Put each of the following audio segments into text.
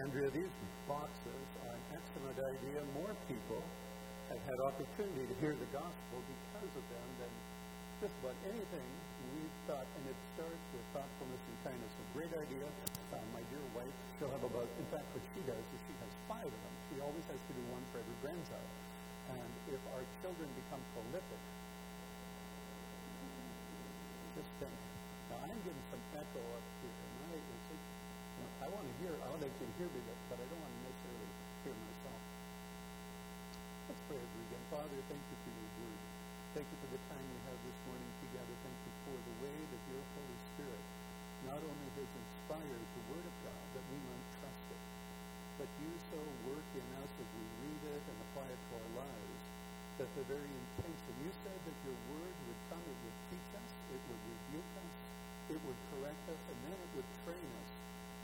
Andrea, these boxes are an excellent idea. More people have had opportunity to hear the gospel because of them than just about anything we've thought. And it starts with thoughtfulness and kindness. A great idea. Uh, my dear wife, she'll have about, in fact, what she does is she has five of them. She always has to do one for every grandchild. And if our children become prolific, just think. Now, I'm getting some echo up here. And I, I want to hear, I want to hear me, but I don't want to necessarily hear myself. Let's pray as. Father, thank you for your word. Thank you for the time we have this morning together. Thank you for the way that your Holy Spirit not only has inspired the Word of God that we might trust it, but you so work in us as we read it and apply it to our lives that the very intention, you said that your Word would come, it would teach us, it would rebuke us, it would correct us, and then it would train us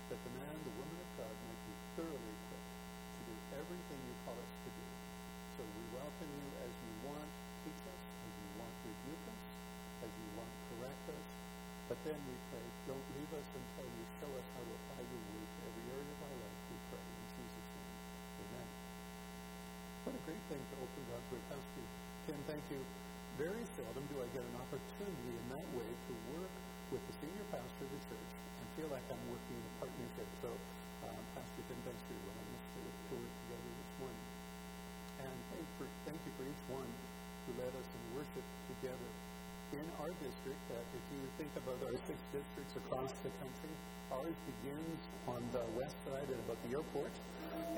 that the man, the woman of God might be thoroughly equipped to do everything you call us to do. So we welcome you as you want teach us, as you want rebuke us, as you want correct us. But then we pray, don't leave us until you show us how to apply your word to every area of our life. We pray in Jesus' name. Amen. What a great thing to open God's word. Pastor Ken, thank you. Very seldom do I get an opportunity in that way to work with the senior pastor of the church feel like I'm working in a partnership. So, um, Pastor Tim, thanks for your willingness to, together this morning. And thank, for, thank you for each one who led us in worship together. In our district, uh, if you think about our six districts across the country, ours begins on the west side at about the airport,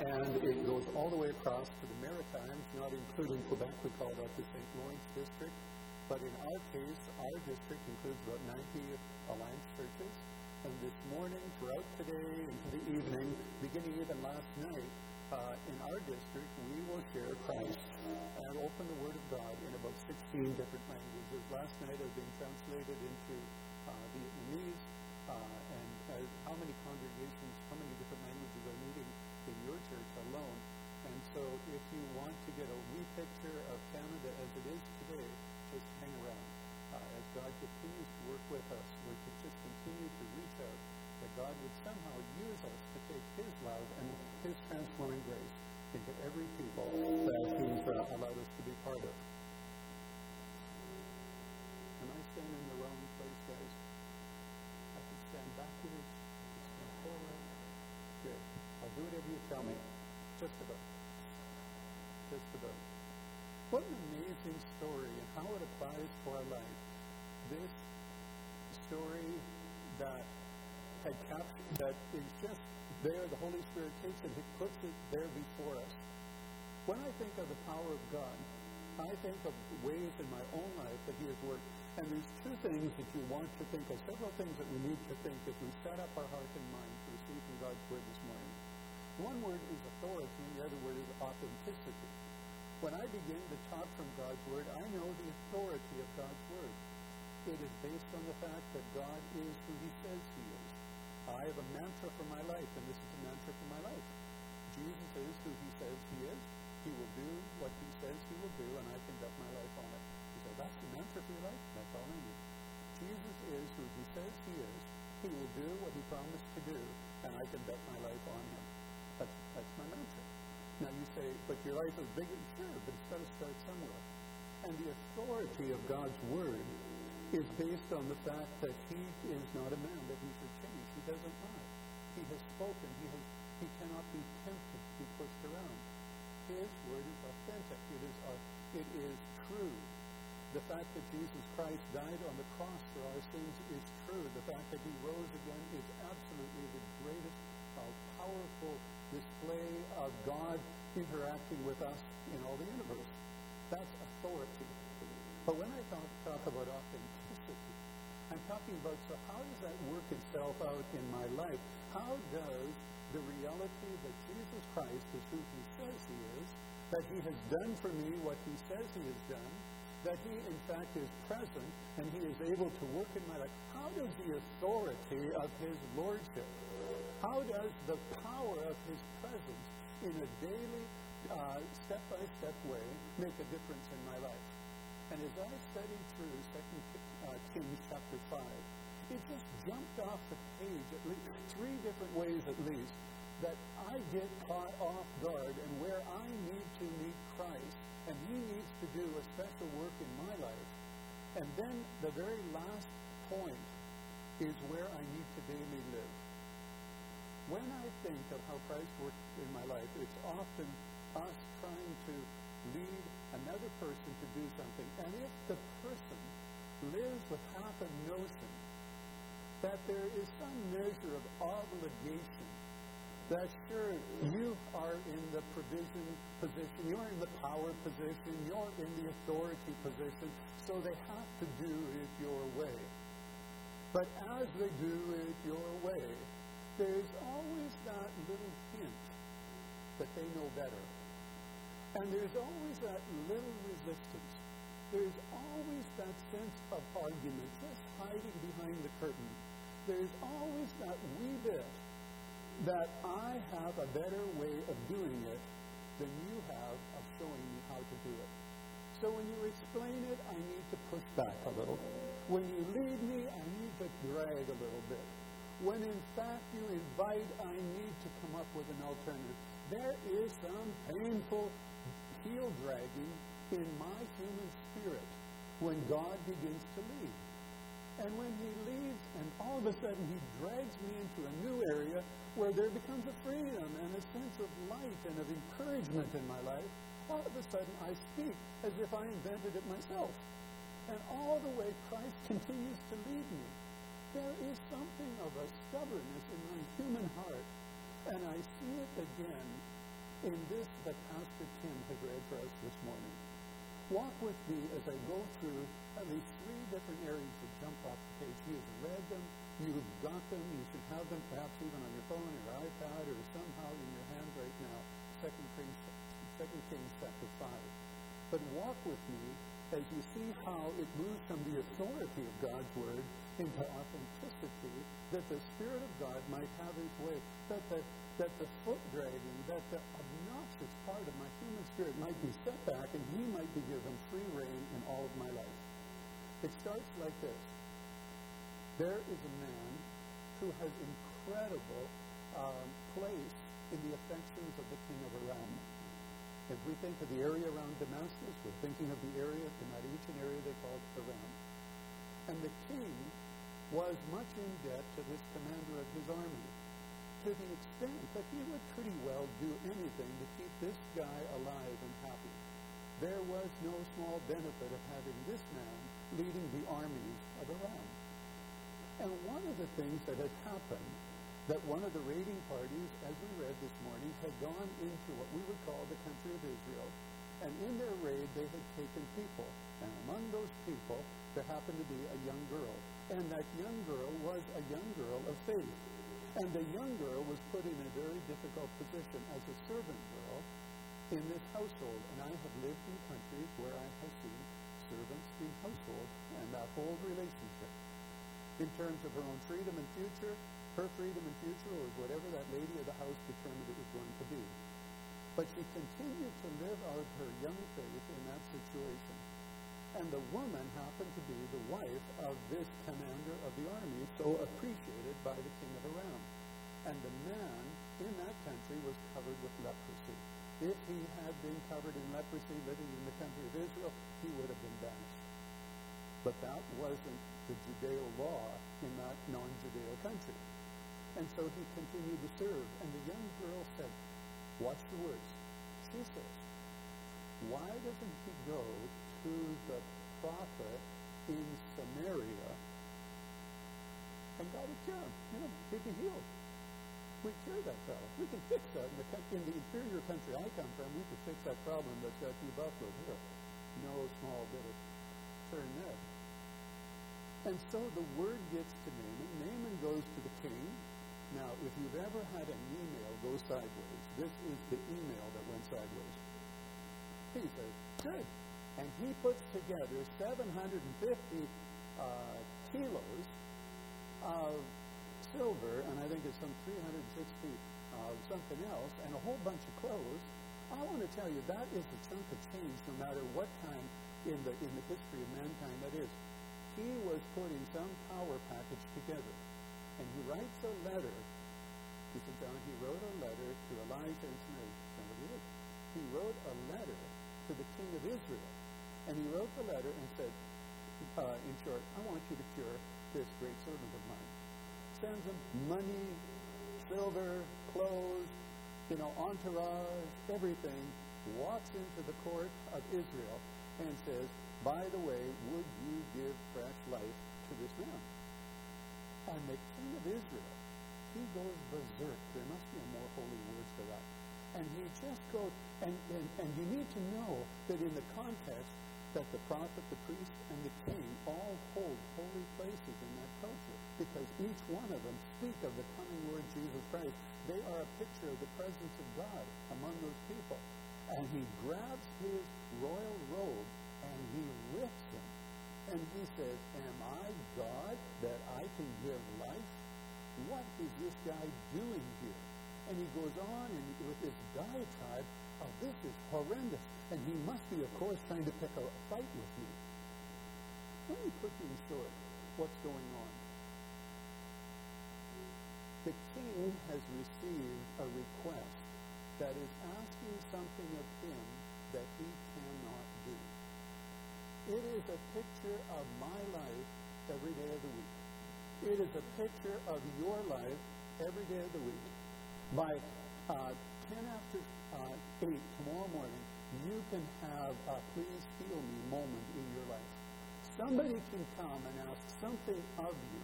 and it goes all the way across to the Maritimes, not including Quebec. We call that the St. Lawrence District. But in our case, our district includes about 90 Alliance churches. And this morning, throughout today, into the evening, beginning even last night, uh, in our district, we will share Christ and open the Word of God in about 16 different languages. Last night, was being translated into uh, Vietnamese, uh, and how many congregations, how many different languages are meeting in your church alone. And so, if you want to get a wee picture of Canada as it is today, just hang around. Uh, as God continues to work with us, we should just continue to reach out that God would somehow use us to take His love and His transforming grace into every people that He's uh, allowed us to be part of. Am I standing in the wrong place, guys? I can stand backwards, I can stand forward. Good. I'll do whatever you tell me. Just about. Just about. What an amazing story and how it applies to our life. This story that had captured, that is just there, the Holy Spirit takes it, He puts it there before us. When I think of the power of God, I think of ways in my own life that He has worked. And there's two things that you want to think of, several things that we need to think as we set up our heart and mind to receive from God's Word this morning. One word is authority, and the other word is authenticity. When I begin to talk from God's Word, I know the authority of God's Word. It is based on the fact that God is who He says He is. I have a mantra for my life, and this is a mantra for my life. Jesus is who He says He is. He will do what He says He will do, and I conduct my life on it. You say, that's the mantra for your life? That's all I need. Jesus is who He says He is. He will do what He promised to do, and I conduct my life on Him. That's, that's my mantra. Now you say, but your life is bigger. Sure, but it's got to start somewhere. And the authority of God's Word is based on the fact that He is not a man, that He. He doesn't lie. He has spoken. He, has, he cannot be tempted to be pushed around. His Word is authentic. It is, uh, it is true. The fact that Jesus Christ died on the cross for our sins is true. The fact that He rose again is absolutely the greatest, uh, powerful display of God interacting with us in all the universe. That's authority. But when I talk, talk about authenticity, I'm talking about so how does that work itself out in my life? How does the reality that Jesus Christ is who he says he is, that he has done for me what he says he has done, that he in fact is present and he is able to work in my life, how does the authority of his lordship how does the power of His presence in a daily, step by step way make a difference in my life? And as I studied through 2 uh, Kings chapter 5, it just jumped off the page at least three different ways at least that I get caught off guard and where I need to meet Christ and He needs to do a special work in my life. And then the very last point is where I need to daily live. When I think of how Christ worked in my life, it's often us trying to lead another person to do something. And if the person lives with half a notion that there is some measure of obligation that sure you are in the provision position, you're in the power position, you're in the authority position, so they have to do it your way. But as they do it your way, there's always that little hint that they know better. And there's always that little resistance. There's always that sense of argument just hiding behind the curtain. There's always that wee bit that I have a better way of doing it than you have of showing me how to do it. So when you explain it, I need to push back a little. When you lead me, I need to drag a little bit. When in fact you invite, I need to come up with an alternative. There is some painful heel dragging in my human spirit when God begins to lead. And when he leads, and all of a sudden he drags me into a new area where there becomes a freedom and a sense of light and of encouragement in my life, all of a sudden I speak as if I invented it myself. And all the way Christ continues to lead me. There is something of a stubbornness in my human heart. And I see it again in this that Pastor Tim has read for us this morning. Walk with me as I go through at least three different areas that jump off the page. Has read them. You've got them. You should have them perhaps even on your phone or iPad or somehow in your hand right now. Second Kings, Second Kings chapter 5. But walk with me as you see how it moves from the authority of God's Word into authenticity, that the Spirit of God might have His way, that the, that the foot dragging, that the obnoxious part of my human spirit might be set back and He might be given free rein in all of my life. It starts like this. There is a man who has incredible um, place in the affections of the king of Aram. If we think of the area around Damascus, we're thinking of the area that ancient area they called Aram. And the king was much in debt to this commander of his army, to the extent that he would pretty well do anything to keep this guy alive and happy. There was no small benefit of having this man leading the armies of Aram. And one of the things that had happened that one of the raiding parties, as we read this morning, had gone into what we would call the country of Israel, and in their raid they had taken people. And among those people, there happened to be a young girl. And that young girl was a young girl of faith. And the young girl was put in a very difficult position as a servant girl in this household. And I have lived in countries where I have seen servants in households and that whole relationship. In terms of her own freedom and future, her freedom and future was whatever that lady of the house determined it was going to be. But she continued to live out her young faith in that situation. And the woman happened to be the wife of this commander of the army, so appreciated by the king of Aram. And the man in that country was covered with leprosy. If he had been covered in leprosy living in the country of Israel, he would have been banished. But that wasn't the Judeo law in that non Judeo country. And so he continued to serve. And the young girl said, Watch the words. She says, Why doesn't he go to the prophet in Samaria and God would cure him? You know, he'd be healed. We cure that fellow. We can fix that. In the, in the inferior country I come from, we could fix that problem that's got you buffaloed here. No small bit of turn there. And so the word gets to Naaman. Naaman goes to the king. Now, if you've ever had an email go sideways, this is the email that went sideways. He says, good. And he puts together 750 uh, kilos of silver, and I think it's some 360 uh, something else, and a whole bunch of clothes. I want to tell you that is a chunk of change, no matter what time in the in the history of mankind that is. He was putting some power package together, and he writes a letter He said, John, he wrote a letter to Elijah and Samaria. He wrote a letter to the king of Israel. And he wrote the letter and said, uh, in short, I want you to cure this great servant of mine. Sends him money, silver, clothes, you know, entourage, everything, walks into the court of Israel and says, by the way, would you give fresh life to this man? And the king of Israel, he goes berserk. There must be a more holy word for that. And he just goes, and, and, and you need to know that in the context that the prophet, the priest, and the king all hold holy places in that culture because each one of them speak of the coming Lord Jesus Christ. They are a picture of the presence of God among those people. And he grabs his royal robe and he lifts him. And he says, Am I God that I can give life? What is this guy doing here? Goes on and with this diatribe of this is horrendous. And he must be, of course, trying to pick a fight with me. Let me put you in short what's going on. The king has received a request that is asking something of him that he cannot do. It is a picture of my life every day of the week. It is a picture of your life every day of the week. By uh, 10 after uh, 8 tomorrow morning, you can have a please heal me moment in your life. Somebody can come and ask something of you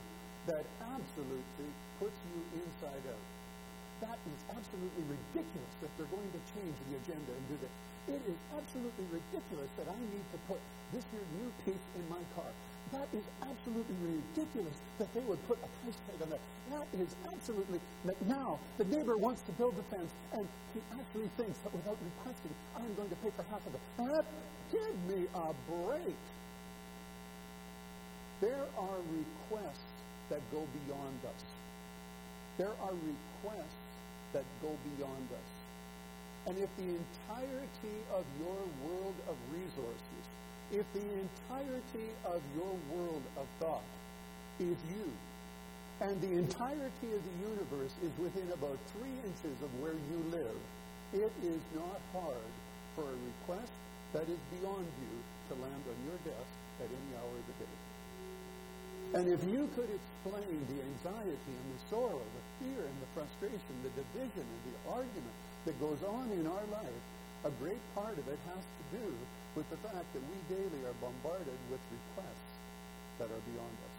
that absolutely puts you inside out. That is absolutely ridiculous that they're going to change the agenda and do this. It is absolutely ridiculous that I need to put this new piece in my car. That is absolutely ridiculous that they would put a price tag on that. That is absolutely that now the neighbor wants to build the fence and he actually thinks that without requesting, I'm going to pay for half of it. That give me a break. There are requests that go beyond us. There are requests that go beyond us. And if the entirety of your world of resources, if the entirety of your world of thought is you, and the entirety of the universe is within about three inches of where you live, it is not hard for a request that is beyond you to land on your desk at any hour of the day. And if you could explain the anxiety and the sorrow, the fear and the frustration, the division and the argument that goes on in our life, a great part of it has to do with the fact that we daily are bombarded with requests that are beyond us.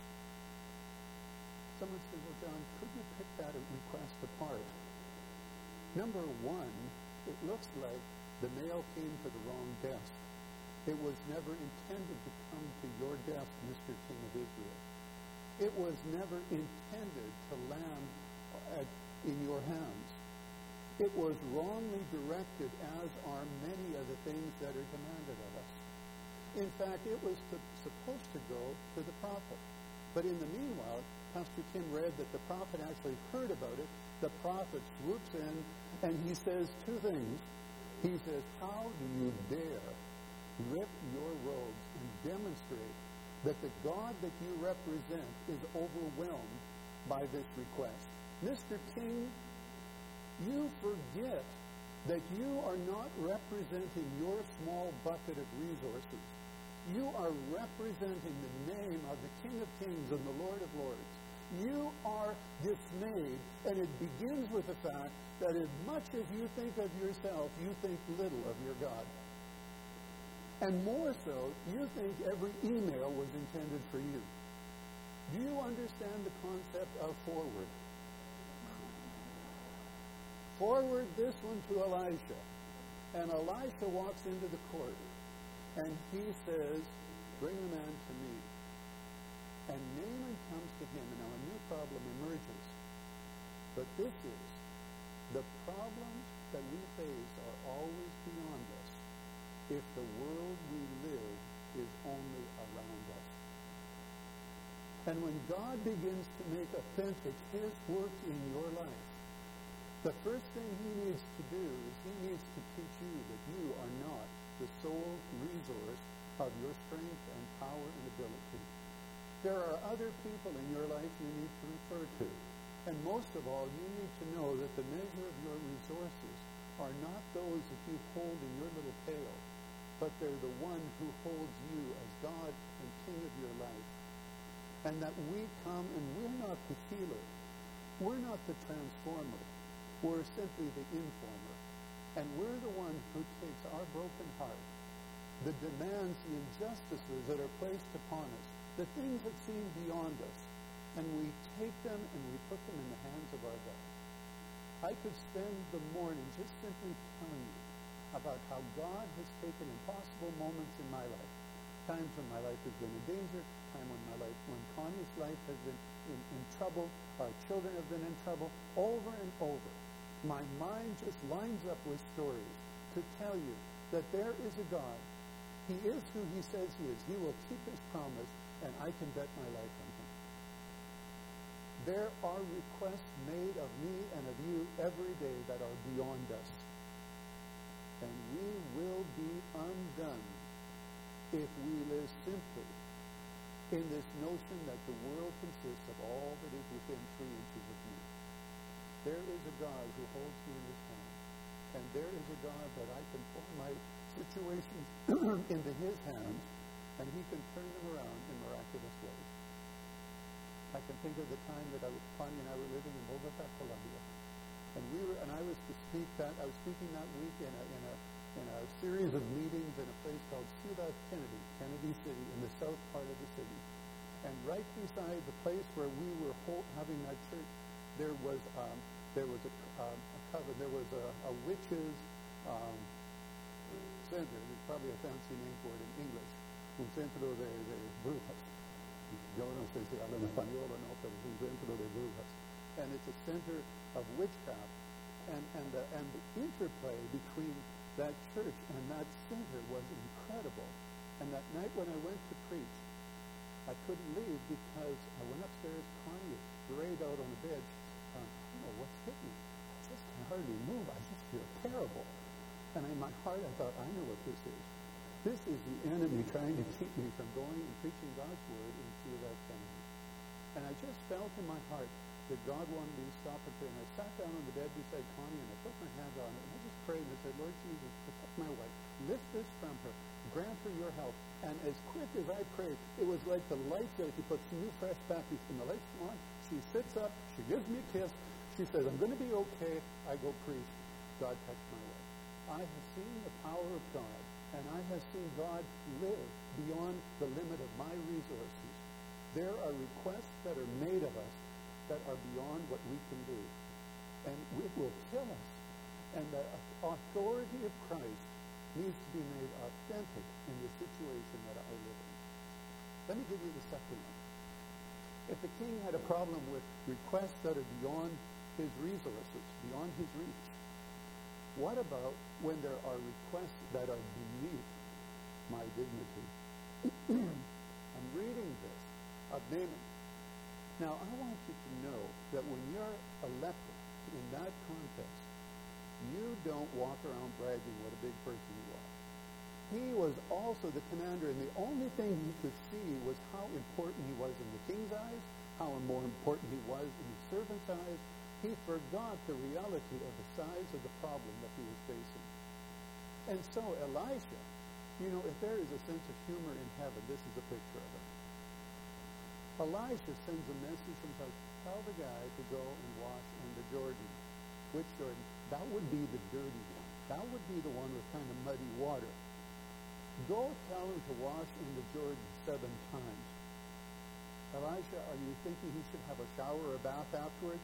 Someone says, Well, John, could you pick that request apart? Number one, it looks like the mail came to the wrong desk. It was never intended to come to your desk, Mr. King of Israel. It was never intended to land at, in your hands. It was wrongly directed, as are many of the things that are demanded of us. In fact, it was to, supposed to go to the prophet. But in the meanwhile, Pastor Tim read that the prophet actually heard about it. The prophet swoops in and he says two things. He says, How do you dare rip your robes and demonstrate that the God that you represent is overwhelmed by this request? Mr. King, you forget that you are not representing your small bucket of resources. You are representing the name of the King of Kings and the Lord of Lords. You are dismayed, and it begins with the fact that as much as you think of yourself, you think little of your God. And more so, you think every email was intended for you. Do you understand the concept of forward? Forward this one to Elisha. And Elisha walks into the court. And he says, Bring the man to me. And Naaman comes to him. And now a new problem emerges. But this is the problems that we face are always beyond us if the world we live is only around us. And when God begins to make authentic His work in your life, the first thing he needs to do is he needs to teach you that you are not the sole resource of your strength and power and ability. There are other people in your life you need to refer to. And most of all, you need to know that the measure of your resources are not those that you hold in your little pail, but they're the one who holds you as God and King of your life. And that we come and we're not the healer. We're not the transformer. We're simply the informer. And we're the one who takes our broken heart, the demands, the injustices that are placed upon us, the things that seem beyond us, and we take them and we put them in the hands of our God. I could spend the morning just simply telling you about how God has taken impossible moments in my life, times when my life has been in danger, time when my life, when Connie's life has been in, in trouble, our children have been in trouble, over and over. My mind just lines up with stories to tell you that there is a God. He is who he says he is. He will keep his promise, and I can bet my life on him. There are requests made of me and of you every day that are beyond us. And we will be undone if we live simply in this notion that the world consists of all that is within three inches of me. There is a God who holds me in his hand. And there is a God that I can put my situations into his hands, and he can turn them around in miraculous ways. I can think of the time that I was, Connie and I were living in Bogota, Colombia. And we were, and I was to speak that, I was speaking that week in a, in a, in a series of meetings in a place called Ciudad Kennedy, Kennedy City, in the south part of the city. And right beside the place where we were having that church, there was um, there was a, um, a coven, there was a, a witches um, center. There's probably a fancy name for it in English. Un centro de, de brujas. Yo no sé si hablan español o no, pero es un centro de brujas. And it's a center of witchcraft. And, and, the, and the interplay between that church and that center was incredible. And that night when I went to preach, I couldn't leave because I went upstairs, Connie was laid out on the bed. She said, I don't know what's hit me. I just can hardly move. I just feel terrible. And in my heart, I thought, I know what this is. This is the enemy trying to keep me from going and preaching God's word into that Kennedy. And I just felt in my heart that God wanted me to stop and pray. And I sat down on the bed beside Connie and I put my hand on it and I just prayed and I said, Lord Jesus, protect my wife. Lift this from her. Grant her your help. And as quick as I prayed, it was like the light that he puts new fresh batteries in the lights come on. She sits up. She gives me a kiss. She says, I'm going to be okay. I go preach. God touched my life. I have seen the power of God, and I have seen God live beyond the limit of my resources. There are requests that are made of us that are beyond what we can do. And it will kill us. And the authority of Christ needs to be made authentic in the situation that I live in. Let me give you the second one. If the king had a problem with requests that are beyond his resources, beyond his reach, what about when there are requests that are beneath my dignity? I'm reading this of Naaman. Now, I want you to know that when you're a leper in that context, you don't walk around bragging what a big person you are. He was also the commander, and the only thing he could see was how important he was in the king's eyes, how more important he was in the servant's eyes, he forgot the reality of the size of the problem that he was facing. And so Elijah, you know, if there is a sense of humor in heaven, this is a picture of it. Elijah sends a message from heaven, tell the guy to go and wash in the Jordan. Which Jordan? That would be the dirty one. That would be the one with kind of muddy water. Go tell him to wash in the Jordan seven times. Elijah, are you thinking he should have a shower or a bath afterwards?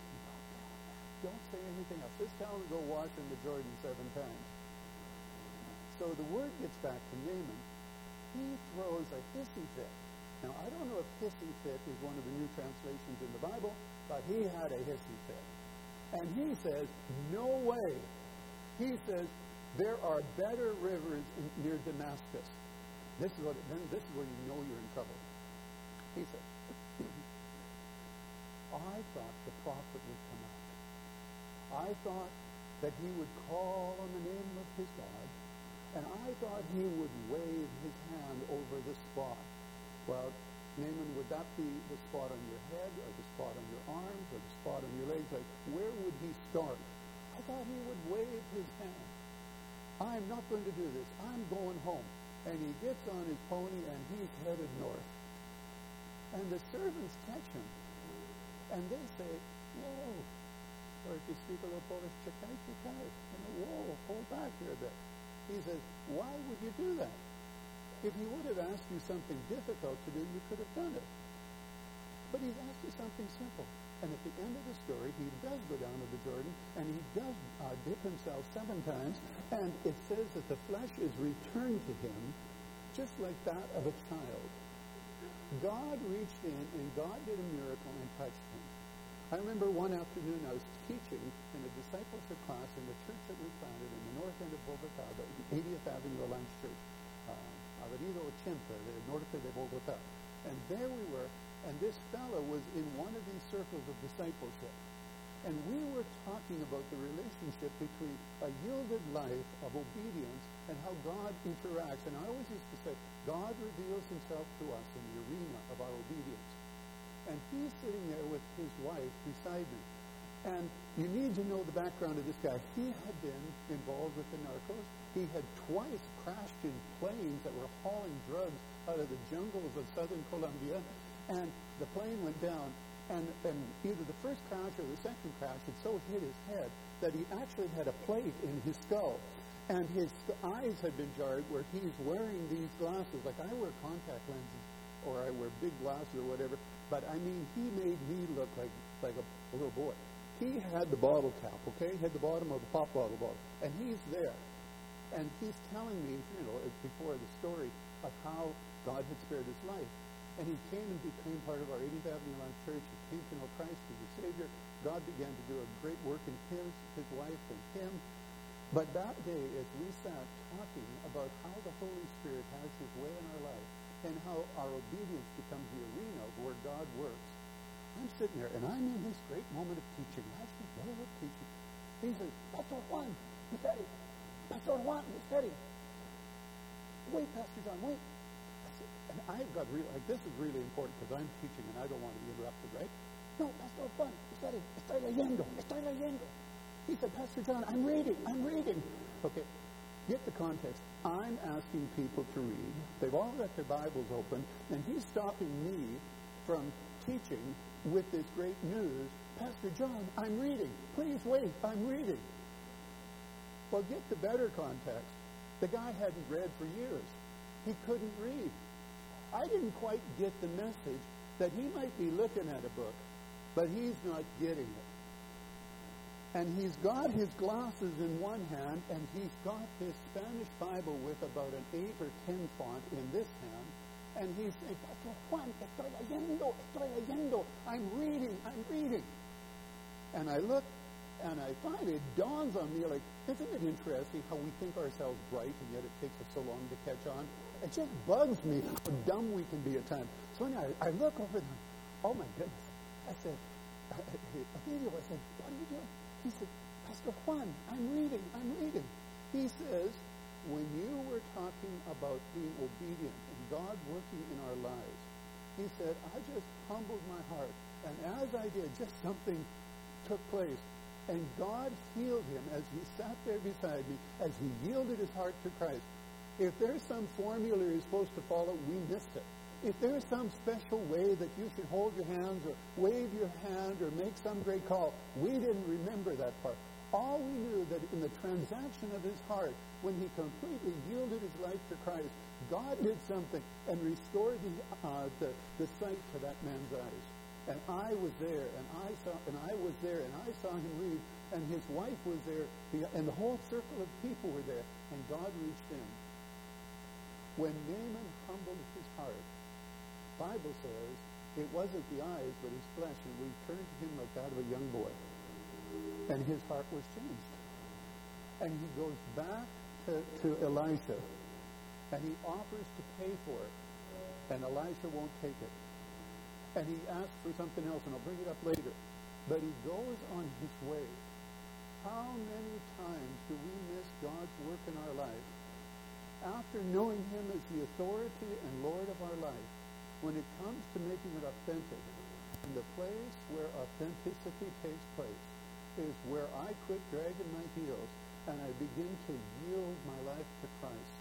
Don't say anything else. Just tell him to go wash in the Jordan seven times. So the word gets back to Naaman. He throws a hissy fit. Now, I don't know if hissy fit is one of the new translations in the Bible, but he had a hissy fit. And he says, no way. He says, there are better rivers in, near Damascus. This is, what, then this is where you know you're in trouble. He says, I thought the prophet would come out. I thought that he would call on the name of his God, and I thought he would wave his hand over the spot. Well, Naaman, would that be the spot on your head or the spot on your arms or the spot on your legs. Like, where would he start? I thought he would wave his hand. I'm not going to do this. I'm going home. And he gets on his pony and he's headed north. And the servants catch him. And they say, whoa, or if you speak a little czekaj, czekaj. You know, whoa, hold back here a bit. He says, why would you do that? If he would have asked you something difficult to do, you could have done it. But he's asked you something simple. And at the end of the story, he does go down to the Jordan, and he does uh, dip himself seven times, and it says that the flesh is returned to him just like that of a child. God reached in, and God did a miracle and touched. I remember one afternoon I was teaching in a discipleship class in the church that we planted in the north end of Bogota, the 80th Avenue Alliance Church, uh, Avenida Ochenta, the norte de Bogota. And there we were, and this fellow was in one of these circles of discipleship. And we were talking about the relationship between a yielded life of obedience and how God interacts. And I always used to say, God reveals himself to us in the arena of our obedience. And he's sitting there with his wife beside me. And you need to know the background of this guy. He had been involved with the narcos. He had twice crashed in planes that were hauling drugs out of the jungles of southern Colombia and the plane went down, and, and either the first crash or the second crash had so hit his head that he actually had a plate in his skull. And his eyes had been jarred where he's wearing these glasses. Like I wear contact lenses or I wear big glasses or whatever. But I mean, he made me look like, like a, a little boy. He had the bottle cap, okay? He had the bottom of the pop bottle bottle. And he's there. And he's telling me, you know, before the story of how God had spared his life. And he came and became part of our 80th Avenue Alliance Church. He came to know Christ as a Savior. God began to do a great work in his, his wife and him. But that day, as we sat talking about how the Holy Spirit has his way in our life and how our obedience becomes the arena of where God works, I'm sitting there and I'm in this great moment of teaching. I what was teaching? He says, Pastor Juan, it. Pastor Juan, it. Wait, Pastor John, wait I said, and I've got really, like, this is really important because I'm teaching and I don't want to be interrupted, right? No, Pastor Juan, estoy, estoy leyendo, estoy leyendo. He said, Pastor John, I'm reading, I'm reading. Okay, get the context. I'm asking people to read. They've all got their Bibles open, and he's stopping me from teaching with this great news. Pastor John, I'm reading. Please wait, I'm reading. Well, get the better context. The guy hadn't read for years. He couldn't read. I didn't quite get the message that he might be looking at a book, but he's not getting it. And he's got his glasses in one hand, and he's got his Spanish Bible with about an 8 or 10 font in this hand. And he's saying, Juan, estoy leyendo, estoy leyendo. I'm reading, I'm reading. And I look, and I find it dawns on me like, isn't it interesting how we think ourselves bright, and yet it takes us so long to catch on? It just bugs me how dumb we can be at times. So anyway, I, I look over them. Oh my goodness. I said, Emilio, I said, what are you doing? He said, Pastor Juan, I'm reading, I'm reading. He says, when you were talking about being obedient and God working in our lives, he said, I just humbled my heart. And as I did, just something took place. And God healed him as he sat there beside me, as he yielded his heart to Christ. If there's some formula you're supposed to follow, we missed it. If there's some special way that you should hold your hands or wave your hand or make some great call, we didn't remember that part. All we knew that in the transaction of his heart, when he completely yielded his life to Christ, God did something and restored the, uh, the, the sight to that man's eyes. And I was there, and I saw, and I was there, and I saw him read, and his wife was there, and the whole circle of people were there, and God reached in when Naaman humbled his heart, Bible says it wasn't the eyes but his flesh, and we turned to him like that of a young boy. And his heart was changed. And he goes back to, to Elisha, and he offers to pay for it, and Elisha won't take it. And he asks for something else, and I'll bring it up later. But he goes on his way. How many times do we miss God's work in our life after knowing Him as the authority and Lord of our life, when it comes to making it authentic, And the place where authenticity takes place is where I quit dragging my heels and I begin to yield my life to Christ.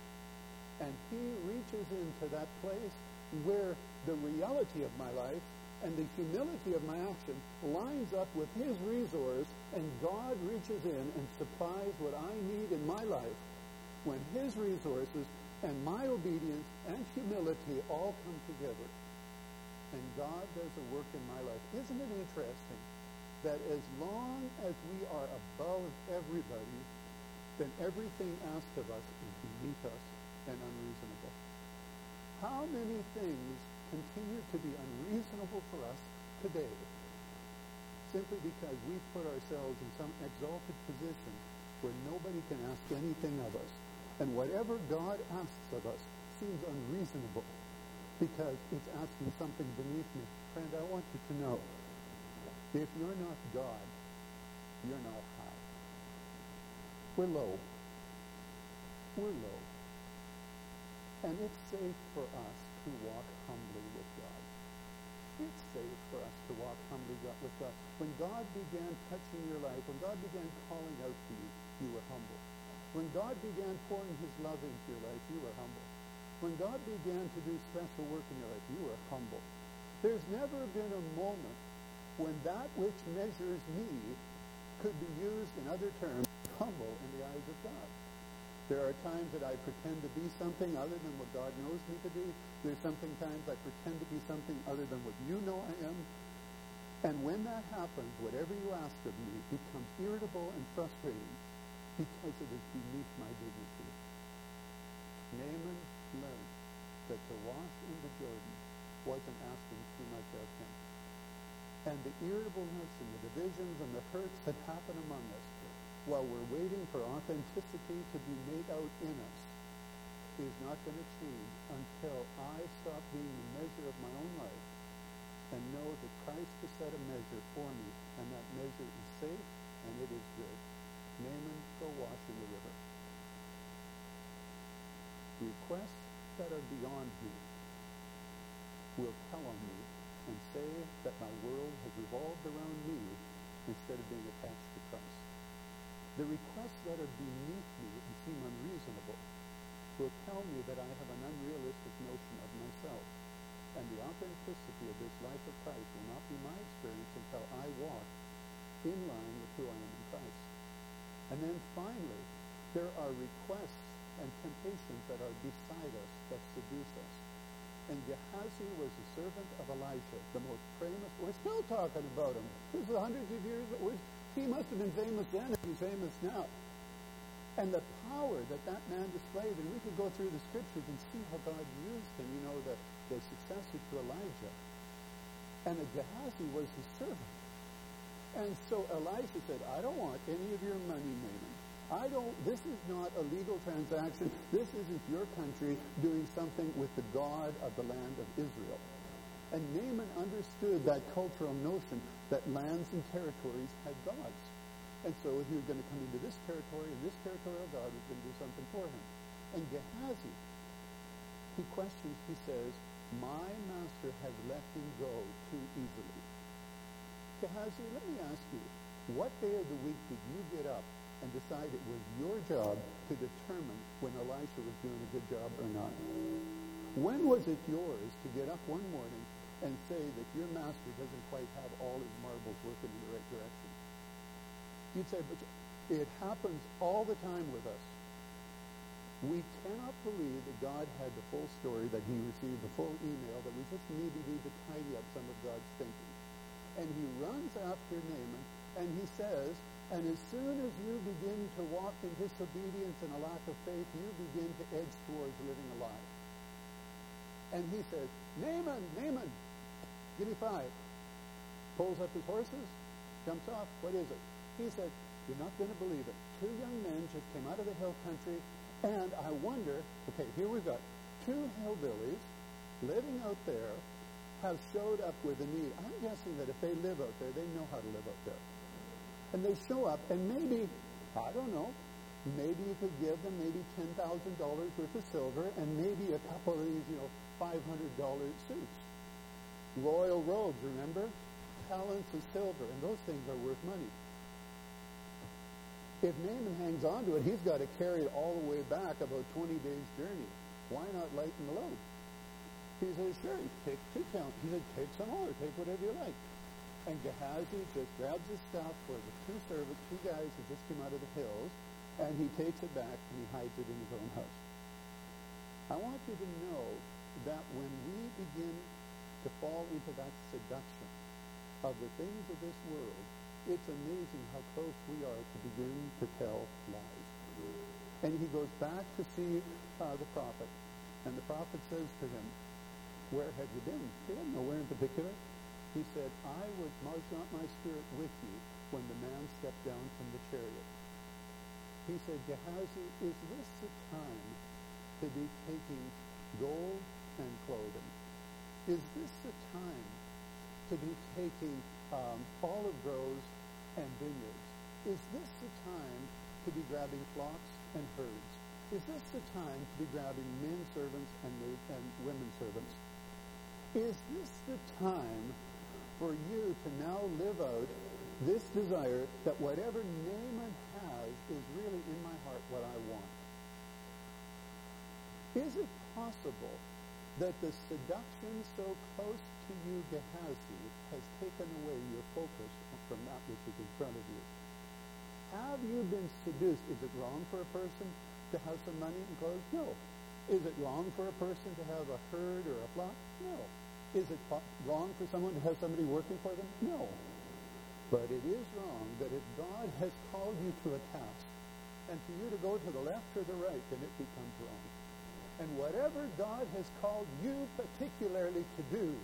And he reaches into that place where the reality of my life and the humility of my action lines up with his resource and God reaches in and supplies what I need in my life when his resources and my obedience and humility all come together. And God does a work in my life. Isn't it interesting that as long as we are above everybody, then everything asked of us is beneath us and unreasonable. How many things continue to be unreasonable for us today simply because we put ourselves in some exalted position where nobody can ask anything of us. And whatever God asks of us seems unreasonable because it's asking something beneath me. Friend, I want you to know, if you're not God, you're not high. We're low. We're low. And it's safe for us to walk humbly with God. It's safe for us to walk humbly with God. When God began touching your life, when God began calling out to you, you were humble. When God began pouring his love into your life, you were humble. When God began to do special work in your life, you were humble. There's never been a moment when that which measures me could be used in other terms, humble in the eyes of God. There are times that I pretend to be something other than what God knows me to be. There's something times I pretend to be something other than what you know I am. And when that happens, whatever you ask of me becomes irritable and frustrating because it is beneath my dignity. Naaman learned that to wash in the Jordan wasn't asking too much of him. And the irritableness and the divisions and the hurts that happen among us while we're waiting for authenticity to be made out in us is not going to change until I stop being the measure of my own life and know that Christ has set a measure for me, and that measure is safe and it is good. Naaman, go wash in the river. Requests that are beyond me will tell on me and say that my world has revolved around me instead of being attached to Christ. The requests that are beneath me and seem unreasonable will tell me that I have an unrealistic notion of myself. And the authenticity of this life of Christ will not be my experience until I walk in line with who I am in Christ. And then finally, there are requests and temptations that are beside us that seduce us. And Gehazi was a servant of Elijah, the most famous. We're still talking about him. This is hundreds of years. He must have been famous then if he's famous now. And the power that that man displayed, and we could go through the scriptures and see how God used him, you know, the, the successor to Elijah. And Gehazi was his servant. And so Elisha said, I don't want any of your money, Naaman. I don't, this is not a legal transaction. This isn't your country doing something with the God of the land of Israel. And Naaman understood that cultural notion that lands and territories had gods. And so he was going to come into this territory, and this territorial God was going to do something for him. And Gehazi, he questions, he says, My master has let him go too easily. Gehazi, let me ask you, what day of the week did you get up and decide it was your job to determine when Elisha was doing a good job or not? When was it yours to get up one morning and say that your master doesn't quite have all his marbles working in the right direction. You'd say, but it happens all the time with us. We cannot believe that God had the full story, that he received the full email, that we just need to tidy up some of God's thinking. And he runs after Naaman, and he says, and as soon as you begin to walk in disobedience and a lack of faith, you begin to edge towards living a lie. And he says, Naaman, Naaman, Give me five. Pulls up his horses, jumps off. What is it? He said, You're not going to believe it. Two young men just came out of the hill country, and I wonder, okay, here we've got two hillbillies living out there have showed up with a need. I'm guessing that if they live out there, they know how to live out there. And they show up, and maybe, I don't know, maybe you could give them maybe $10,000 worth of silver and maybe a couple of these, you know, $500 suits royal robes, remember? talents of silver, and those things are worth money. If Naaman hangs on to it, he's got to carry it all the way back about 20 days' journey. Why not lighten the load? He says, sure, take two talents. He said, take some more, take whatever you like. And Gehazi just grabs his stuff for the two servants, two guys who just came out of the hills, and he takes it back and he hides it in his own house. I want you to know that when we begin to fall into that seduction of the things of this world, it's amazing how close we are to begin to tell lies. And he goes back to see uh, the prophet, and the prophet says to him, where have you been? He didn't know where in particular. He said, I was, was not my spirit with you when the man stepped down from the chariot. He said, Gehazi, is this the time to be taking gold and clothing? Is this the time to be taking um, olive groves and vineyards? Is this the time to be grabbing flocks and herds? Is this the time to be grabbing men servants and, and women servants? Is this the time for you to now live out this desire that whatever Naaman has is really in my heart what I want? Is it possible that the seduction so close to you, Gehazi, has taken away your focus from that which is in front of you? Have you been seduced? Is it wrong for a person to have some money and clothes? No. Is it wrong for a person to have a herd or a flock? No. Is it wrong for someone to have somebody working for them? No. But it is wrong that if God has called you to a task, and for you to go to the left or the right, then it becomes wrong. And whatever God has called you particularly to do,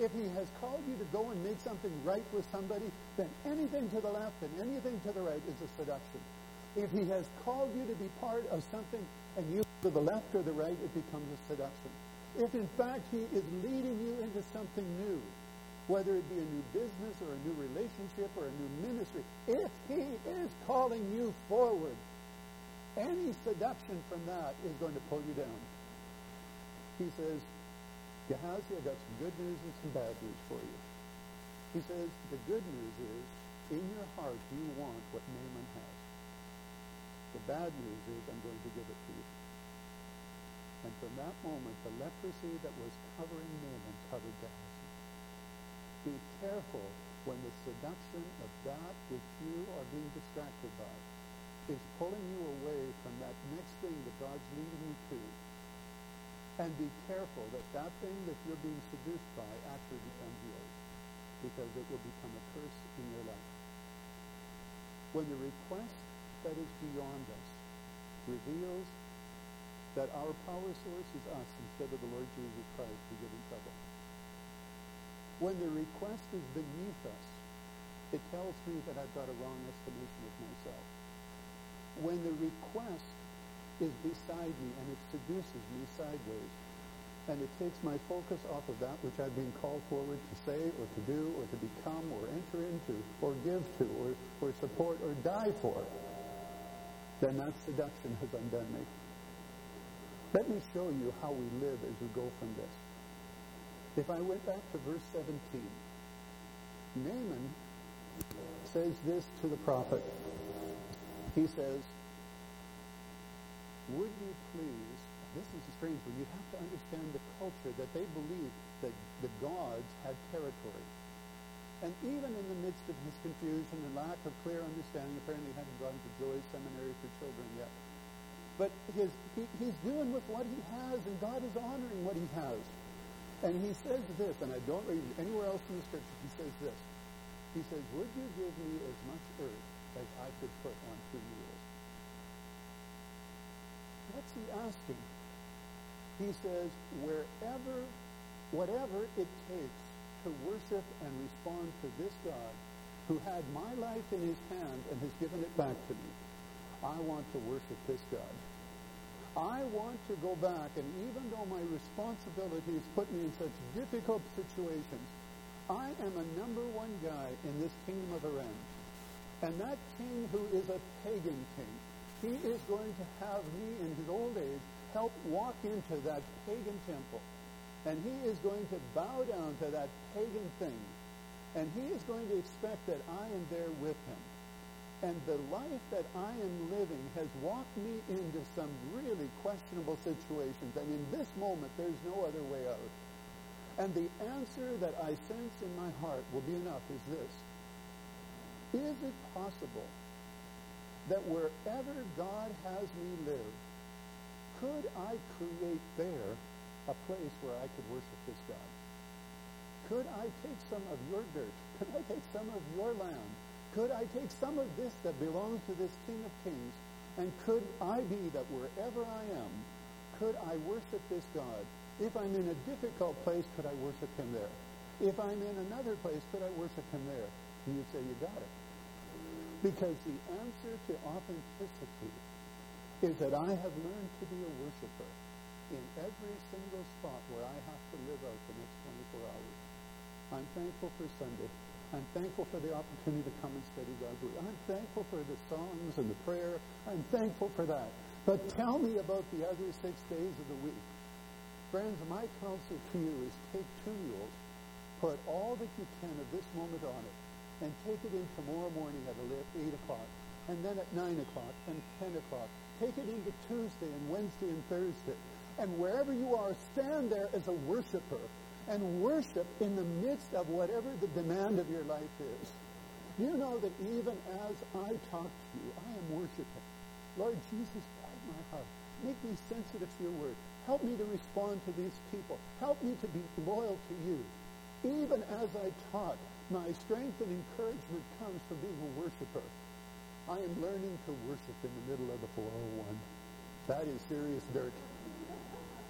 if he has called you to go and make something right with somebody, then anything to the left and anything to the right is a seduction. If he has called you to be part of something and you go to the left or the right, it becomes a seduction if in fact he is leading you into something new, whether it be a new business or a new relationship or a new ministry, if he is calling you forward, any seduction from that is going to pull you down. He says, Gehazi, I've got some good news and some bad news for you. He says, the good news is, in your heart you want what Naaman has. The bad news is, I'm going to give it to you. And from that moment, the leprosy that was covering Naaman covered Gehazi. Be careful when the seduction of that which you are being distracted by is pulling you away from that next thing that God's leading you to. And be careful that that thing that you're being seduced by actually becomes yours, because it will become a curse in your life. When the request that is beyond us reveals that our power source is us instead of the Lord Jesus Christ, we get in trouble. When the request is beneath us, it tells me that I've got a wrong estimation of myself. When the request is beside me and it seduces me sideways, and it takes my focus off of that which I've been called forward to say or to do or to become or enter into or give to or, or support or die for, then that seduction has undone me. Let me show you how we live as we go from this. If I went back to verse 17, Naaman says this to the prophet. He says, Would you please, this is a strange when you have to understand the culture that they believed that the gods had territory. And even in the midst of his confusion and lack of clear understanding, apparently he hadn't gone to Joyce Seminary for Children yet. But his, he, he's doing with what he has, and God is honoring what he has. And he says this, and I don't read it anywhere else in the scripture, he says this. He says, Would you give me as much earth as I could put on two mules? What's he asking? He says, Wherever, whatever it takes to worship and respond to this God who had my life in his hand and has given it back to me, I want to worship this God. I want to go back, and even though my responsibilities put me in such difficult situations, I am a number one guy in this kingdom of Aram. And that king who is a pagan king, he is going to have me in his old age help walk into that pagan temple. And he is going to bow down to that pagan thing. And he is going to expect that I am there with him. And the life that I am living has walked me into some really questionable situations. And in this moment, there's no other way out. And the answer that I sense in my heart will be enough is this. Is it possible that wherever God has me live, could I create there a place where I could worship this God? Could I take some of your dirt? Could I take some of your land? Could I take some of this that belongs to this King of Kings? And could I be that wherever I am, could I worship this God? If I'm in a difficult place, could I worship him there? If I'm in another place, could I worship him there? And you say, you got it. Because the answer to authenticity is that I have learned to be a worshiper in every single spot where I have to live out the next 24 hours. I'm thankful for Sunday. I'm thankful for the opportunity to come and study God's Word. I'm thankful for the songs and the prayer. I'm thankful for that. But tell me about the other six days of the week. Friends, my counsel to you is take two mules, put all that you can of this moment on it, and take it in tomorrow morning at 8 o'clock, and then at 9 o'clock, and 10 o'clock. Take it into Tuesday and Wednesday and Thursday. And wherever you are, stand there as a worshiper and worship in the midst of whatever the demand of your life is. You know that even as I talk to you, I am worshiping. Lord Jesus, guide my heart. Make me sensitive to your word. Help me to respond to these people. Help me to be loyal to you. Even as I talk, my strength and encouragement comes from being a worshiper. I am learning to worship in the middle of the 401. That is serious dirt.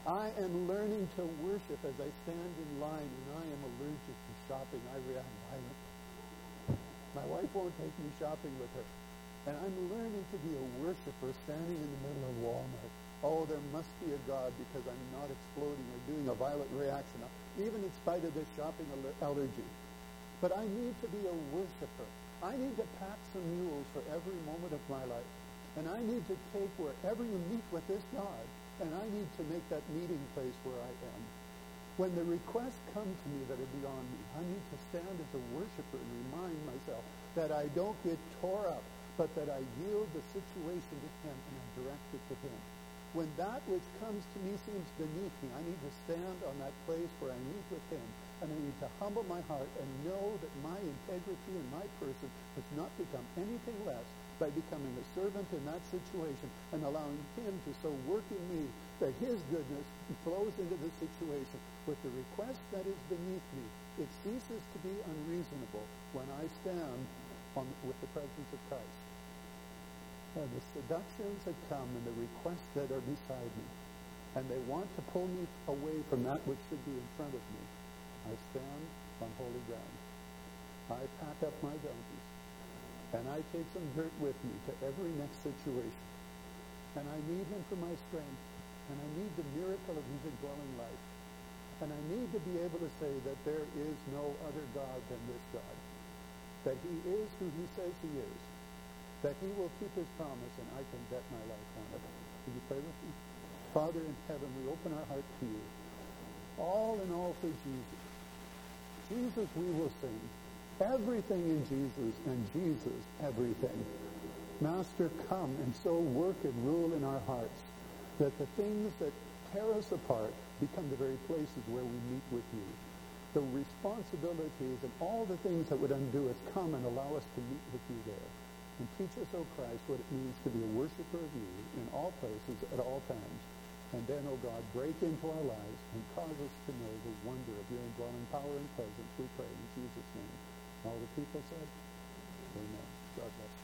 I am learning to worship as I stand in line, and I am allergic to shopping. I react violently. My wife won't take me shopping with her. And I'm learning to be a worshiper standing in the middle of Walmart. Oh, there must be a God because I'm not exploding or doing a violent reaction, even in spite of this shopping allergy. But I need to be a worshiper. I need to pack some mules for every moment of my life. And I need to take wherever you meet with this God and I need to make that meeting place where I am. When the requests come to me that are beyond me, I need to stand as a worshiper and remind myself that I don't get tore up, but that I yield the situation to Him and I direct it to Him. When that which comes to me seems beneath me, I need to stand on that place where I meet with Him and I need to humble my heart and know that my integrity and my person has not become anything less by becoming a servant in that situation and allowing Him to so work in me that His goodness flows into the situation with the request that is beneath me. It ceases to be unreasonable when I stand on, with the presence of Christ. And the seductions that come and the requests that are beside me, and they want to pull me away from that which should be in front of me, I stand on holy ground. I pack up my donkeys and I take some dirt with me to every next situation. And I need him for my strength. And I need the miracle of his indwelling life. And I need to be able to say that there is no other God than this God. That he is who he says he is. That he will keep his promise and I can bet my life on it. Will you pray with me? Father in heaven, we open our heart to you. All in all for Jesus. Jesus we will sing everything in Jesus and Jesus everything. Master, come and so work and rule in our hearts that the things that tear us apart become the very places where we meet with you. The responsibilities and all the things that would undo us come and allow us to meet with you there. And teach us, O Christ, what it means to be a worshiper of you in all places at all times. And then, O God, break into our lives and cause us to know the wonder of your indwelling power and presence, we pray in Jesus' name. All the people said, Amen. God bless.